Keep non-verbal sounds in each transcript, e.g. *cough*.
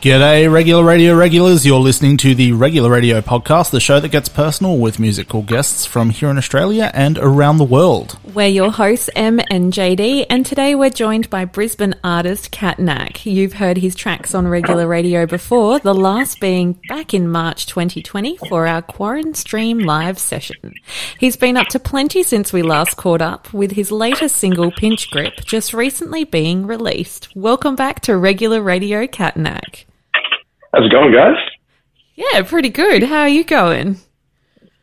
G'day, regular radio regulars. You're listening to the Regular Radio podcast, the show that gets personal with musical guests from here in Australia and around the world. We're your hosts, Em and JD, and today we're joined by Brisbane artist Cat. You've heard his tracks on regular radio before, the last being back in March 2020 for our Quarantine Stream live session. He's been up to plenty since we last caught up, with his latest single, Pinch Grip, just recently being released. Welcome back to regular radio, Cat. How's it going, guys? Yeah, pretty good. How are you going?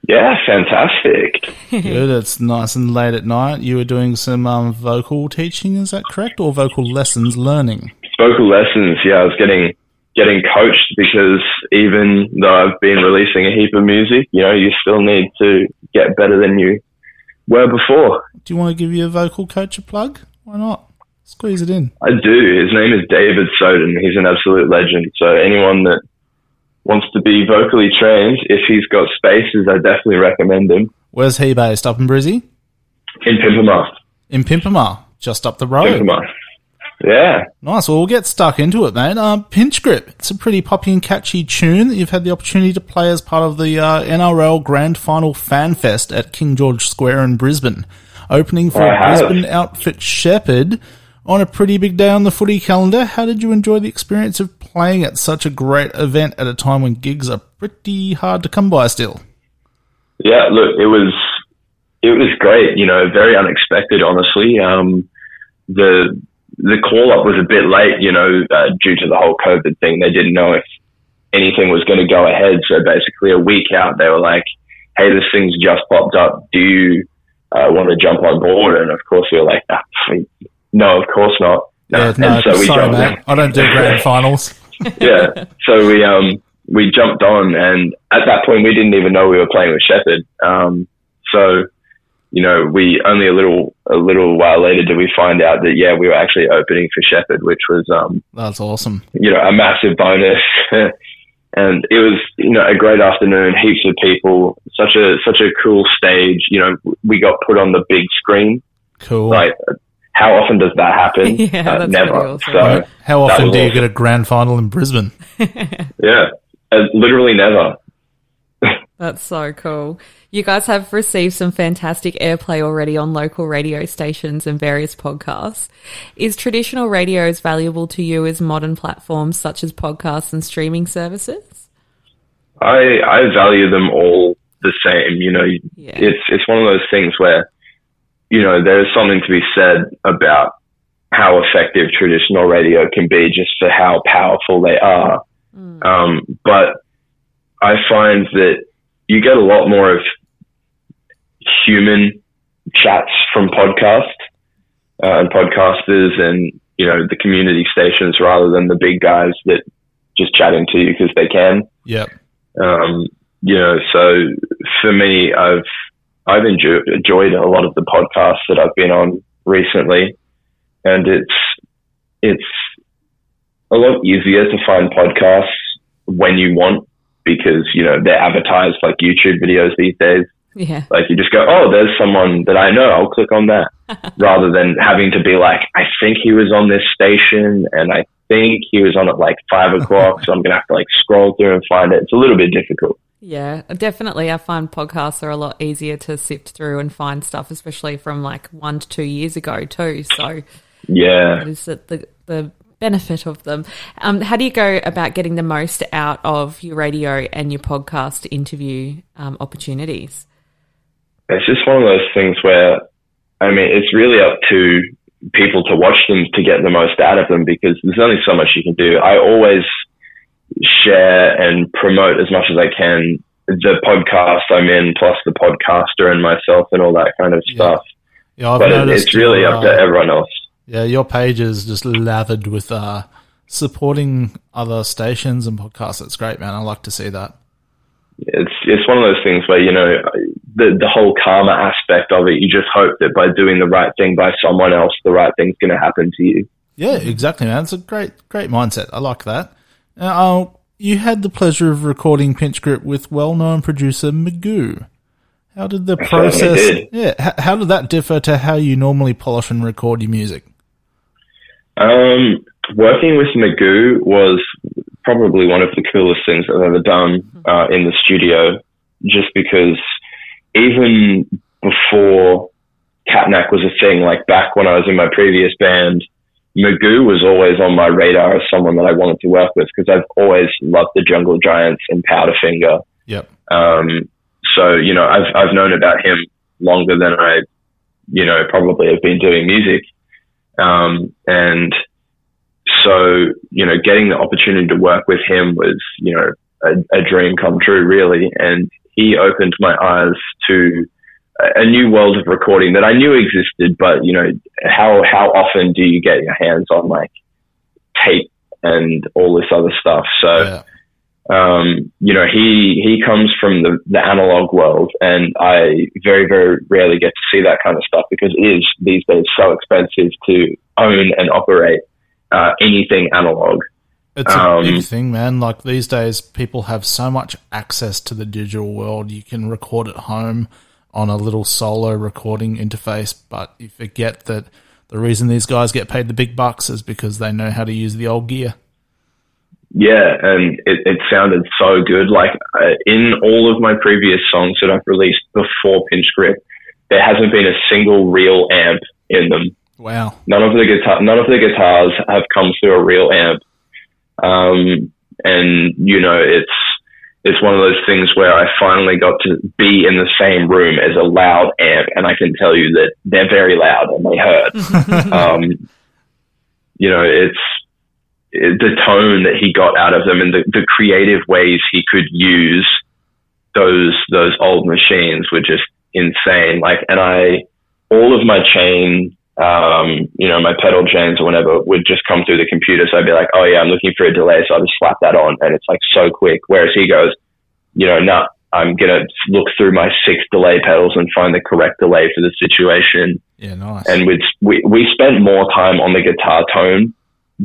Yeah, fantastic. *laughs* Good. It's nice and late at night. You were doing some um, vocal teaching, is that correct, or vocal lessons learning? Vocal lessons. Yeah, I was getting getting coached because even though I've been releasing a heap of music, you know, you still need to get better than you were before. Do you want to give your vocal coach a plug? Why not? Squeeze it in. I do. His name is David Soden. He's an absolute legend. So anyone that wants to be vocally trained, if he's got spaces, I definitely recommend him. Where's he based? Up in Brizzy? In Pimpama. In Pimpama, just up the road. Pimpama. Yeah. Nice. Well, we'll get stuck into it, mate. Uh, Pinch Grip. It's a pretty poppy and catchy tune that you've had the opportunity to play as part of the uh, NRL Grand Final Fan Fest at King George Square in Brisbane. Opening for Brisbane outfit Sheppard on a pretty big day on the footy calendar. How did you enjoy the experience of playing at such a great event at a time when gigs are pretty hard to come by still? Yeah, look, it was it was great. You know, very unexpected, honestly. Um, the the call up was a bit late, you know, uh, due to the whole COVID thing. They didn't know if anything was going to go ahead. So basically, a week out, they were like, "Hey, this thing's just popped up. Do you uh, want to jump on board?" And of course, we were like, ah, "No, of course not." Yeah, no, so sorry, mate. I don't do grand finals. *laughs* yeah. So we um we jumped on, and at that point we didn't even know we were playing with Sheppard. Um, so you know, we only a little a little while later did we find out that yeah, we were actually opening for Sheppard, which was um That's awesome. you know a massive bonus. *laughs* And it was, you know, a great afternoon, heaps of people, such a such a cool stage. You know, we got put on the big screen. Cool. Like, how often does that happen? *laughs* Yeah, Uh, that's never. awesome. So, How often do you awesome. get a grand final in Brisbane? *laughs* yeah, uh, literally never. *laughs* That's so cool. You guys have received some fantastic airplay already on local radio stations and various podcasts. Is traditional radio as valuable to you as modern platforms such as podcasts and streaming services? I I value them all the same. You know, Yeah. it's it's one of those things where, you know, there is something to be said about how effective traditional radio can be, just for how powerful they are. Um, but I find that you get a lot more of human chats from podcasts uh, and podcasters, and you know the community stations rather than the big guys that just chatting to you because they can. Yep. Um, you know, so for me, I've I've enjoyed, enjoyed a lot of the podcasts that I've been on recently, and it's it's a lot easier to find podcasts when you want because you know they're advertised like YouTube videos these days. Yeah. Like you just go, oh, there's someone that I know. I'll click on that, *laughs* rather than having to be like, I think he was on this station, and I think he was on at like five o'clock, *laughs* so I'm gonna have to like scroll through and find it. It's a little bit difficult. Yeah, definitely. I find podcasts are a lot easier to sift through and find stuff, especially from like one to two years ago, too. So Yeah. that is the, the, the benefit of them. Um, how do you go about getting the most out of your radio and your podcast interview um, opportunities? It's just one of those things where, I mean, it's really up to people to watch them to get the most out of them because there's only so much you can do. I always share and promote as much as I can the podcast I'm in, plus the podcaster and myself and all that kind of stuff. Yeah, I've But noticed it's really your, up to uh, everyone else. Yeah, your page is just lathered with uh, supporting other stations and podcasts. It's great, man. I like to see that. It's it's one of those things where you know the the whole karma aspect of it. You just hope that by doing the right thing by someone else, the right thing's going to happen to you. Yeah, exactly, man. It's a great, great mindset. I like that. Now, uh, you had the pleasure of recording Pinch Grip with well-known producer Magoo. How did the certainly process? did. Yeah, h- how did that differ to how you normally polish and record your music? Um, working with Magoo was probably one of the coolest things I've ever done uh, in the studio, just because even before Katanak was a thing, like back when I was in my previous band, Magoo was always on my radar as someone that I wanted to work with because I've always loved the Jungle Giants and Powderfinger. Yep. Um, so you know, I've I've known about him longer than I, you know, probably have been doing music. Um, and so, you know, getting the opportunity to work with him was, you know, a, a dream come true, really. And he opened my eyes to a new world of recording that I knew existed, but you know, how how often do you get your hands on like tape and all this other stuff? So, yeah. um, you know, he he comes from the the analog world, and I very very rarely get to see that kind of stuff because it is these days so expensive to own and operate uh, anything analog. It's a um, big thing, man. Like these days, people have so much access to the digital world. You can record at home on a little solo recording interface, but you forget that the reason these guys get paid the big bucks is because they know how to use the old gear. Yeah, and it, it sounded so good. Like uh, in all of my previous songs that I've released before Pinch Grip, there hasn't been a single real amp in them. Wow. None of the guitar, none of the guitars have come through a real amp. Um, and you know, it's it's one of those things where I finally got to be in the same room as a loud amp, and I can tell you that they're very loud and they hurt. *laughs* um, you know, it's it, the tone that he got out of them and the, the creative ways he could use those those old machines were just insane. Like, and I all of my chain um, you know, my pedal chains or whatever would just come through the computer. So I'd be like, oh yeah, I'm looking for a delay. So I'll just slap that on and it's like so quick. Whereas he goes, you know, no, nah, I'm going to look through my six delay pedals and find the correct delay for the situation. Yeah, nice. And we'd, we, we spent more time on the guitar tone,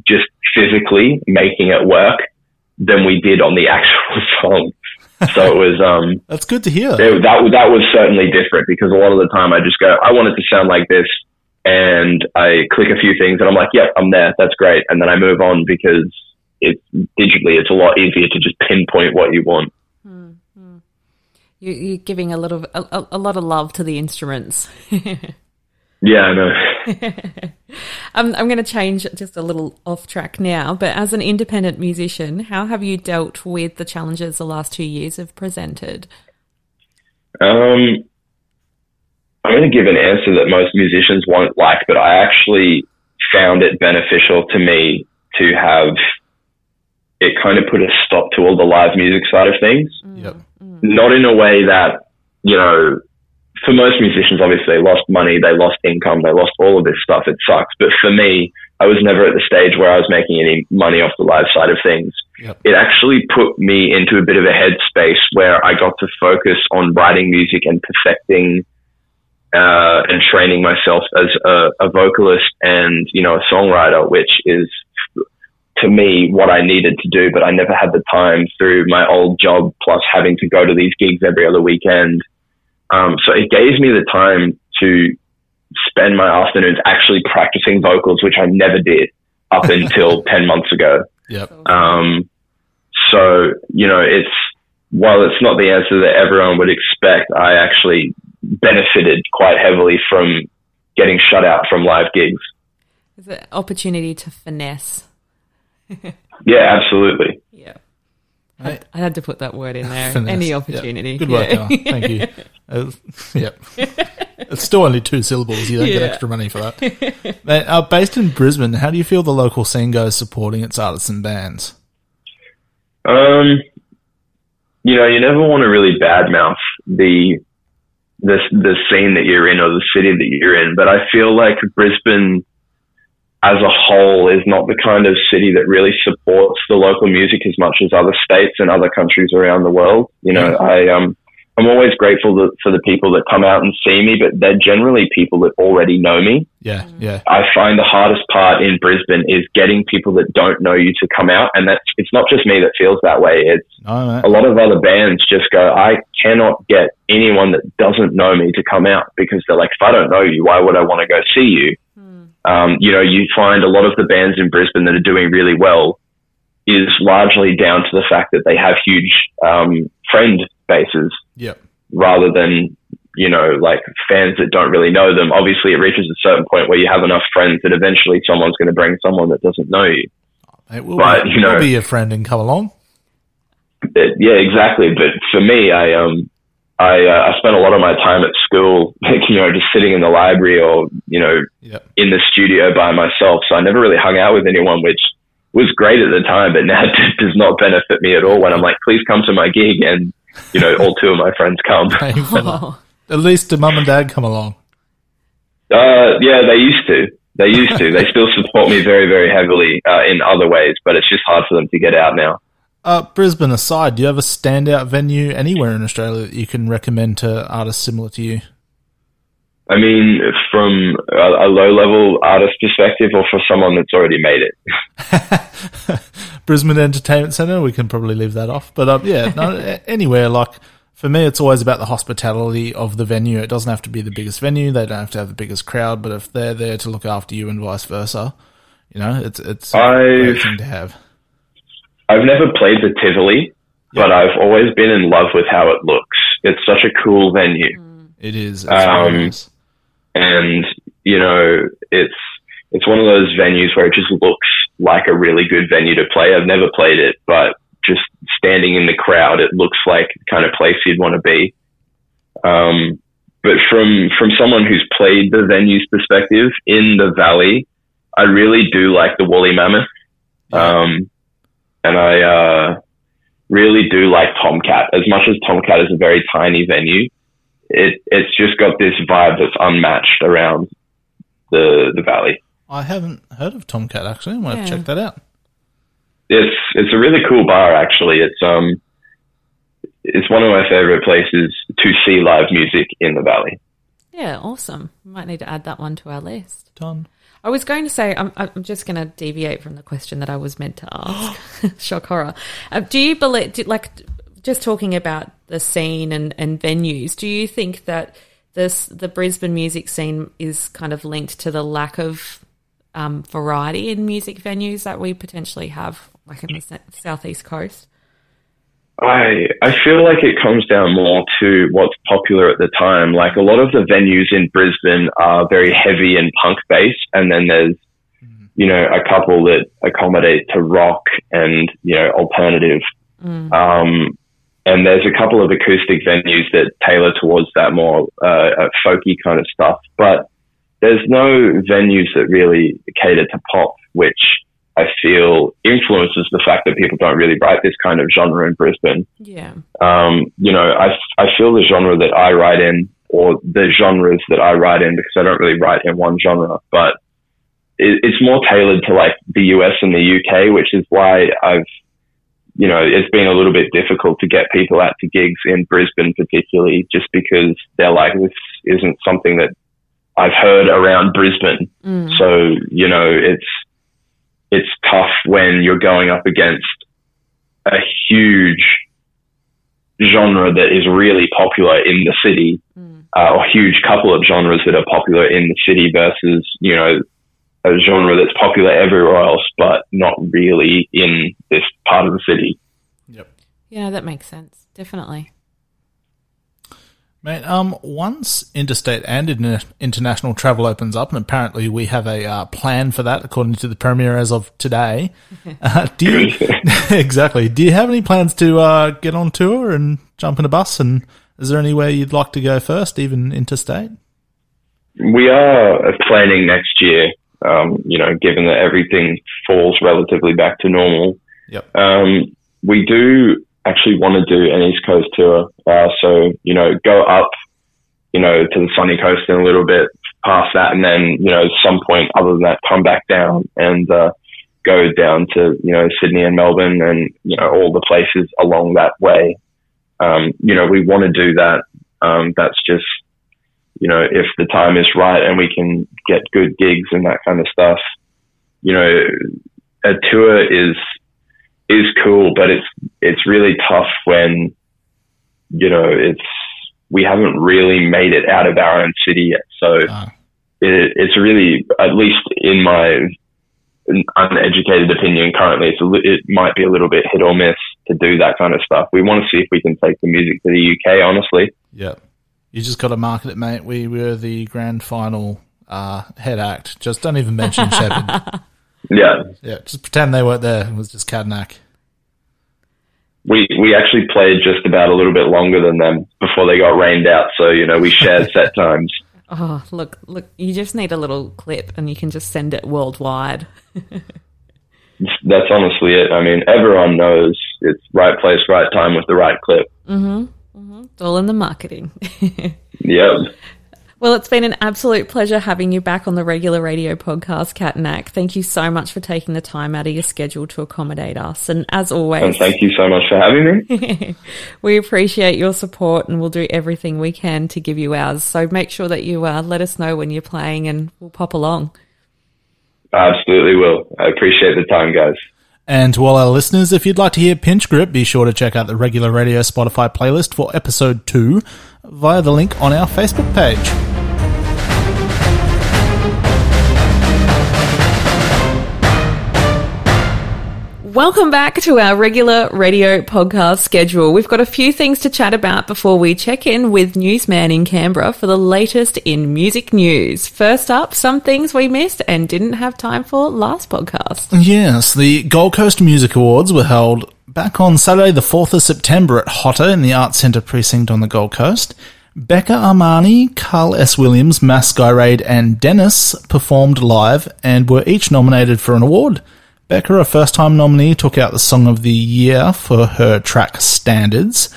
just physically making it work than we did on the *laughs* actual song. So it was, um, *laughs* that's good to hear. It, that, that was certainly different because a lot of the time I just go, I want it to sound like this and I click a few things and I'm like, yep, I'm there. That's great. And then I move on because it's digitally, it's a lot easier to just pinpoint what you want. Mm-hmm. You, are giving a lot of a, a, lot of love to the instruments. *laughs* yeah, I know. *laughs* I'm, I'm going to change just a little off track now. But as an independent musician, how have you dealt with the challenges the last two years have presented? Um, I'm going to give an answer that most musicians won't like, but I actually found it beneficial to me to have it kind of put a stop to all the live music side of things. Mm. Yep. Not in a way that, you know, for most musicians, obviously, they lost money, they lost income, they lost all of this stuff. It sucks. But for me, I was never at the stage where I was making any money off the live side of things. Yep. It actually put me into a bit of a headspace where I got to focus on writing music and perfecting uh, and training myself as a, a vocalist and you know a songwriter, which is to me what I needed to do, but I never had the time through my old job plus having to go to these gigs every other weekend. Um, so it gave me the time to spend my afternoons actually practicing vocals, which I never did up *laughs* until 10 months ago. Yep. Um, so, you know, it's, while it's not the answer that everyone would expect, I actually benefited quite heavily from getting shut out from live gigs. Is an opportunity to finesse. *laughs* yeah, absolutely. Yeah. I, I, had to put that word in there. *laughs* Finesse. Any opportunity. Yep. Good work, yeah. Thank you. *laughs* Uh, yep. it's still only two syllables. You don't yeah. get extra money for that. uh, based in Brisbane, how do you feel the local scene goes supporting its artists and bands? Um, you know, you never want to really badmouth the the the scene that you're in or the city that you're in. But I feel like Brisbane as a whole is not the kind of city that really supports the local music as much as other states and other countries around the world. You know, I um I'm always grateful to, for the people that come out and see me, but they're generally people that already know me. Yeah, yeah. I find the hardest part in Brisbane is getting people that don't know you to come out, and that's it's not just me that feels that way. It's oh, a lot of other bands just go, I cannot get anyone that doesn't know me to come out because they're like, if I don't know you, why would I want to go see you? Hmm. Um, you know, you find a lot of the bands in Brisbane that are doing really well is largely down to the fact that they have huge um, friend bases Yep. rather than you know like fans that don't really know them. Obviously, it reaches a certain point where you have enough friends that eventually someone's going to bring someone that doesn't know you. It will, But, be, you know- be a friend and come along. It- yeah, exactly. But for me, I um I uh, I spent a lot of my time at school, *laughs* you know, just sitting in the library or you know Yep. in the studio by myself. So I never really hung out with anyone, which was great at the time, but now *laughs* it does not benefit me at all. When I'm like, please come to my gig, and you know, all two of my friends come. Paying for that. At least do mum and dad come along. Uh, yeah, they used to. They used to. they still support me very, very heavily uh, in other ways, but it's just hard for them to get out now. Uh, Brisbane aside, do you have a standout venue anywhere in Australia that you can recommend to artists similar to you? I mean, from a, a low-level artist perspective, or for someone that's already made it. *laughs* Brisbane Entertainment Centre, we can probably leave that off. But um, yeah, no, *laughs* anywhere like for me, it's always about the hospitality of the venue. It doesn't have to be the biggest venue; they don't have to have the biggest crowd. But if they're there to look after you and vice versa, you know, it's it's a I've- great thing to have. I've never played the Tivoli, but I've always been in love with how it looks. It's such a cool venue. It is. It's Um, nice. And you know it's it's one of those venues where it just looks like a really good venue to play. I've never played it, but just standing in the crowd, it looks like the kind of place you'd want to be. Um, but from from someone who's played the venue's perspective in the valley, I really do like the Woolly Mammoth, um, and I uh, really do like Tomcat. As much as Tomcat is a very tiny venue, it it's just got this vibe that's unmatched around the the valley. I haven't heard of Tomcat actually. I might have to Yeah. check that out. It's it's a really cool bar actually. It's um it's one of my favorite places to see live music in the valley. yeah, awesome. Might need to add that one to our list. Done. I was going to say, I'm, I'm just going to deviate from the question that I was meant to ask. *gasps* Shock horror. Uh, do you believe, do, like, just talking about the scene and, and venues, do you think that this the Brisbane music scene is kind of linked to the lack of um, variety in music venues that we potentially have, like in the southeast coast? I I feel like it comes down more to what's popular at the time. Like a lot of the venues in Brisbane are very heavy and punk based, and then there's you know a couple that accommodate to rock and you know alternative. Um, and there's a couple of acoustic venues that tailor towards that more uh, folky kind of stuff. But there's no venues that really cater to pop, which I feel influences the fact that people don't really write this kind of genre in Brisbane. Yeah. Um, you know, I, I feel the genre that I write in, or the genres that I write in, because I don't really write in one genre, but it, it's more tailored to like the US and the UK, which is why I've, you know, it's been a little bit difficult to get people out to gigs in Brisbane, particularly just because they're like, this isn't something that I've heard around Brisbane. Mm. So, you know, it's, it's tough when you're going up against a huge genre that is really popular in the city, Mm. uh, or a huge couple of genres that are popular in the city versus, you know, a genre that's popular everywhere else, but not really in this part of the city. Yep. Yeah, that makes sense. Definitely. Mate, um, once interstate and interna- international travel opens up, and apparently we have a uh, plan for that, according to the premier as of today. *laughs* Uh, do you *laughs* exactly? Do you have any plans to uh, get on tour and jump in a bus? And is there anywhere you'd like to go first, even interstate? We are planning next year, um, you know, given that everything falls relatively back to normal. Yep. Um, we do actually want to do an East Coast tour. Uh, so, you know, go up, you know, to the sunny coast in a little bit past that. And then, you know, some point other than that, come back down and, uh, go down to, you know, Sydney and Melbourne and, you know, all the places along that way. Um, you know, we want to do that. Um, that's just, you know, if the time is right and we can get good gigs and that kind of stuff, you know, a tour is, is cool, but it's, it's really tough when, you know, it's, we haven't really made it out of our own city yet. So Ah. it, it's really, at least in my uneducated opinion currently, it's a, it might be a little bit hit or miss to do that kind of stuff. We want to see if we can take the music to the UK, honestly. Yeah. You just got to market it, mate. We were the grand final uh, head act. Just don't even mention *laughs* Sheppard. Yeah. Yeah, just pretend they weren't there. It was just Katanak. We we actually played just about a little bit longer than them before they got rained out. So you know we shared set *laughs* times. Oh, look, look, you just need a little clip and you can just send it worldwide. *laughs* That's honestly it. I mean, everyone knows it's right place, right time with the right clip. It's all in the marketing. *laughs* Yep. well, it's been an absolute pleasure having you back on the regular radio podcast, Katanak. Thank you so much for taking the time out of your schedule to accommodate us. And as always, And thank you so much for having me. *laughs* we appreciate your support and we'll do everything we can to give you ours. So make sure that you uh, let us know when you're playing and we'll pop along. Absolutely will. I appreciate the time, guys. And to all our listeners, if you'd like to hear Pinch Grip, be sure to check out the regular radio Spotify playlist for episode 2 via the link on our Facebook page. Welcome back to our regular radio podcast schedule. We've got a few things to chat about before we check in with Newsman in Canberra for the latest in music news. First up, some things we missed and didn't have time for last podcast. Yes, the Gold Coast Music Awards were held back on Saturday, the 4th of September at HOTA in the Arts Centre precinct on the Gold Coast. Becca Armani, Carl S. Williams, Mass Raid, and Dennis performed live and were each nominated for an award. Becca, a first time nominee, took out the Song of the Year for her track Standards.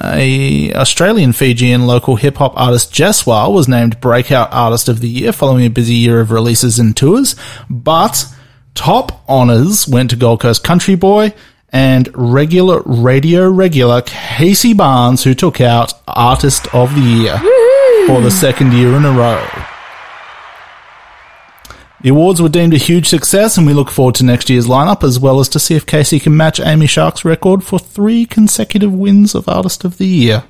A Australian Fijian local hip hop artist Jesswar was named Breakout Artist of the Year following a busy year of releases and tours, but top honours went to Gold Coast Country Boy and regular radio regular Casey Barnes, who took out Artist of the Year for the second year in a row. The awards were deemed a huge success, and we look forward to next year's lineup, as well as to see if Casey can match Amy Shark's record for three consecutive wins of Artist of the Year.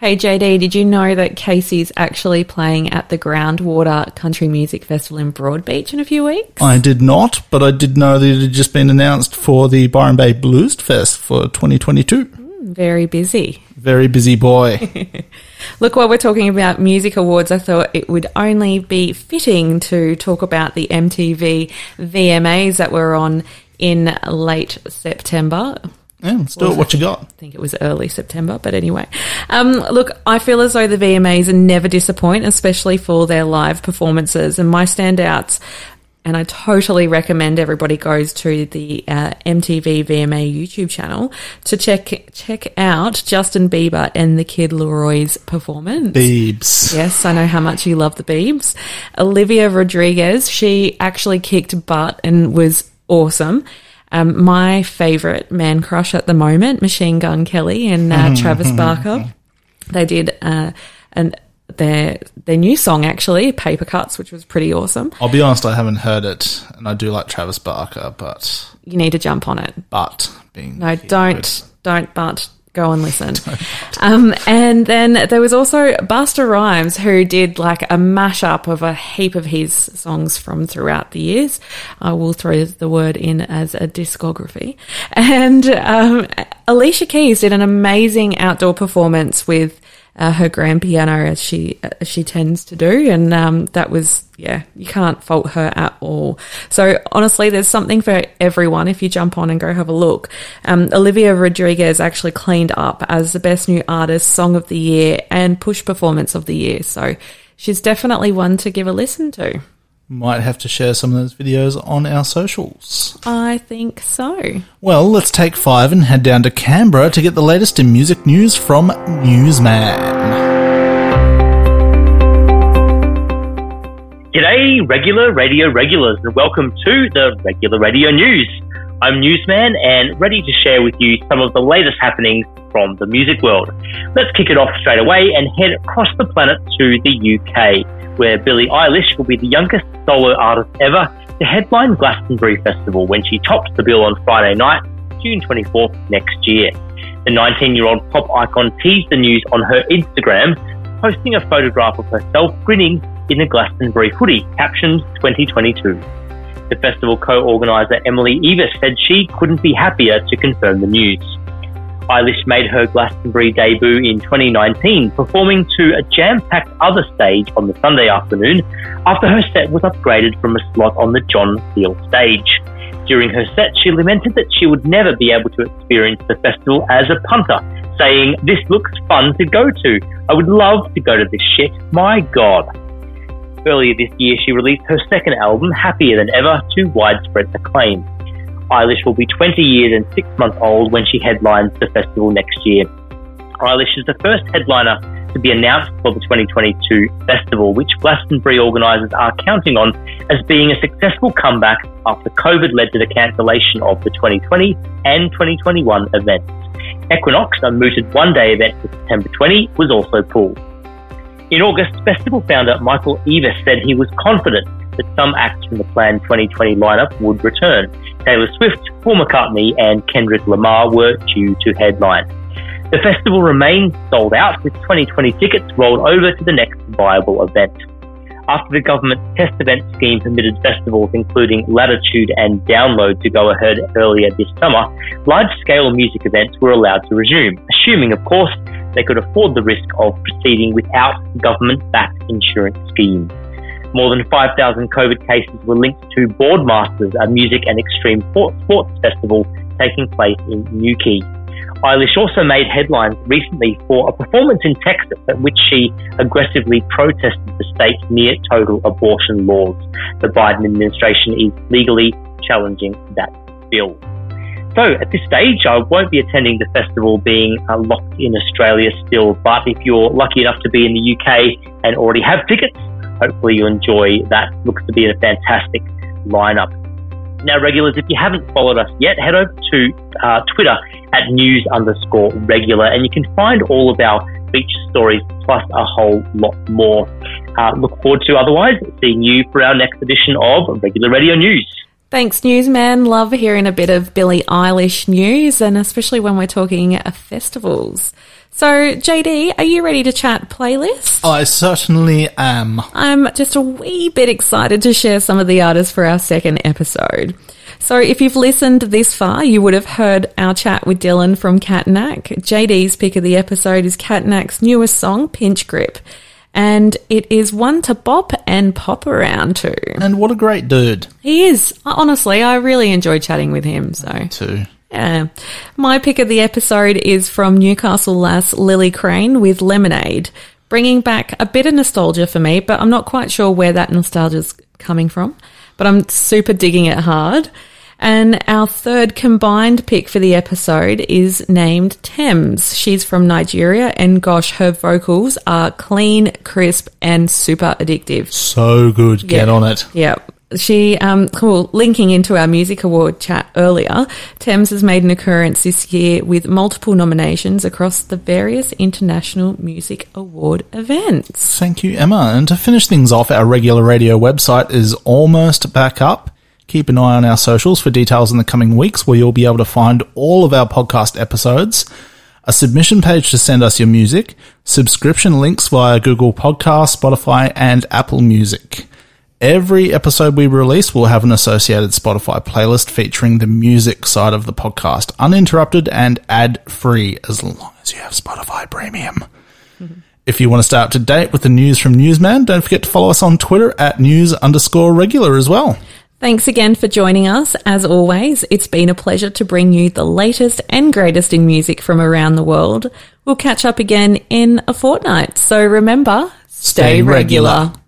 Hey JD, did you know that Casey's actually playing at the Groundwater Country Music Festival in Broadbeach in a few weeks? I did not, but I did know that it had just been announced for the Byron Bay Blues Fest for 2022. Mm, very busy. Very busy boy. *laughs* Look, while we're talking about music awards, I thought it would only be fitting to talk about the MTV VMAs that were on in late September. yeah, let's do it. What you got? I think it was early September, but anyway. Um, look, I feel as though the VMAs never disappoint, especially for their live performances. And my standouts, and I totally recommend everybody goes to the uh, MTV VMA YouTube channel to check check out Justin Bieber and the Kid LAROI's performance. Beebs. Yes, I know how much you love the Beebs. Olivia Rodriguez, she actually kicked butt and was awesome. Um, my favorite man crush at the moment, Machine Gun Kelly and uh, Travis Barker. They did uh, an their their new song actually, Paper Cuts, which was pretty awesome. I'll be honest, I haven't heard it, and I do like Travis Barker, but You need to jump on it. but being No, don't, don't, but go and listen. *laughs* Um, and then there was also Busta Rhymes, who did like a mashup of a heap of his songs from throughout the years. I will throw the word in as a discography. And um, Alicia Keys did an amazing outdoor performance with uh, her grand piano as she as she tends to do, and um, that was yeah, you can't fault her at all. So honestly, there's something for everyone if you jump on and go have a look. Um, Olivia Rodriguez actually cleaned up as the best new artist, song of the year, and push performance of the year. So she's definitely one to give a listen to. Might have to share some of those videos on our socials. I think so. Well, let's take five and head down to Canberra to get the latest in music news from Newsman. G'day, regular radio regulars, and welcome to the Regular Radio News. I'm Newsman and ready to share with you some of the latest happenings from the music world. Let's kick it off straight away and head across the planet to the UK, where Billie Eilish will be the youngest solo artist ever to headline Glastonbury Festival when she tops the bill on Friday night, June 24th next year. The 19 year old pop icon teased the news on her Instagram, posting a photograph of herself grinning in a Glastonbury hoodie captioned 2022. The festival co-organizer Emily Eavis said she couldn't be happier to confirm the news. Eilish made her Glastonbury debut in 2019, performing to a jam-packed other stage on the Sunday afternoon after her set was upgraded from a slot on the John Peel stage. During her set, she lamented that she would never be able to experience the festival as a punter, saying, This looks fun to go to. I would love to go to this shit. My God. Earlier this year, she released her second album, Happier Than Ever, to widespread acclaim. Eilish will be 20 years and six months old when she headlines the festival next year. Eilish is the first headliner to be announced for the 2022 festival, which Glastonbury organisers are counting on as being a successful comeback after COVID led to the cancellation of the 2020 and 2021 events. Equinox, a mooted one day event for September 20, was also pulled. In August, festival founder Michael Eavis said he was confident that some acts from the planned 2020 lineup would return. Taylor Swift, Paul McCartney, and Kendrick Lamar were due to headline. The festival remains sold out, with 2020 tickets rolled over to the next viable event. After the government's test event scheme permitted festivals including Latitude and Download to go ahead earlier this summer, large scale music events were allowed to resume, assuming, of course, they could afford the risk of proceeding without government backed insurance schemes. More than 5,000 COVID cases were linked to Boardmasters, a music and extreme sports festival taking place in Newquay. Eilish also made headlines recently for a performance in Texas at which she aggressively protested the state's near total abortion laws. The Biden administration is legally challenging that bill. So at this stage, I won't be attending the festival being uh, locked in Australia still, but if you're lucky enough to be in the UK and already have tickets, hopefully you enjoy that. Looks to be a fantastic lineup. Now, regulars, if you haven't followed us yet, head over to uh, Twitter at news underscore regular and you can find all of our feature stories plus a whole lot more. Uh, look forward to otherwise seeing you for our next edition of Regular Radio News. Thanks, newsman. Love hearing a bit of Billie Eilish news, and especially when we're talking festivals. So, JD, are you ready to chat playlist? I certainly am. I'm just a wee bit excited to share some of the artists for our second episode. So, if you've listened this far, you would have heard our chat with Dylan from Katanak. JD's pick of the episode is Katanak's newest song, Pinch Grip. And it is one to bop and pop around to. And what a great dude. He is. Honestly, I really enjoy chatting with him. So, too. Yeah. My pick of the episode is from Newcastle lass Lily Crane with Lemonade, bringing back a bit of nostalgia for me, but I'm not quite sure where that nostalgia's coming from, but I'm super digging it hard. And our third combined pick for the episode is named Tems. She's from Nigeria, and gosh, her vocals are clean, crisp, and super addictive. So good. Get Yeah. on it. Yep. She, um, well, linking into our music award chat earlier, Tems has made an occurrence this year with multiple nominations across the various international music award events. Thank you, Emma. And to finish things off, our regular radio website is almost back up. Keep an eye on our socials for details in the coming weeks where you'll be able to find all of our podcast episodes, a submission page to send us your music, subscription links via Google Podcasts, Spotify, and Apple Music. Every episode we release will have an associated Spotify playlist featuring the music side of the podcast, uninterrupted and ad free as long as you have Spotify Premium. Mm-hmm. If you want to stay up to date with the news from Newsman, don't forget to follow us on Twitter at news underscore regular as well. Thanks again for joining us. As always, it's been a pleasure to bring you the latest and greatest in music from around the world. We'll catch up again in a fortnight. So remember, stay, Stay regular. regular.